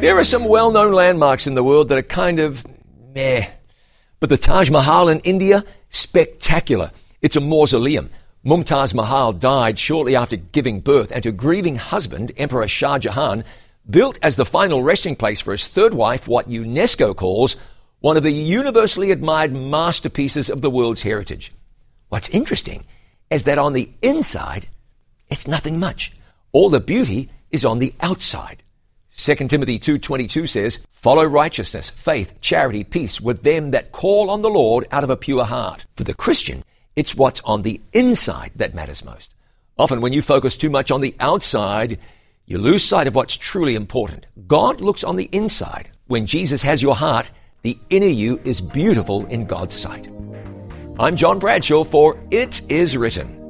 There are some well known landmarks in the world that are kind of meh. But the Taj Mahal in India, spectacular. It's a mausoleum. Mumtaz Mahal died shortly after giving birth, and her grieving husband, Emperor Shah Jahan, built as the final resting place for his third wife what UNESCO calls one of the universally admired masterpieces of the world's heritage. What's interesting is that on the inside, it's nothing much. All the beauty is on the outside. 2 Timothy 2:22 says, "Follow righteousness, faith, charity, peace with them that call on the Lord out of a pure heart." For the Christian, it's what's on the inside that matters most. Often when you focus too much on the outside, you lose sight of what's truly important. God looks on the inside. When Jesus has your heart, the inner you is beautiful in God's sight. I'm John Bradshaw for It Is Written.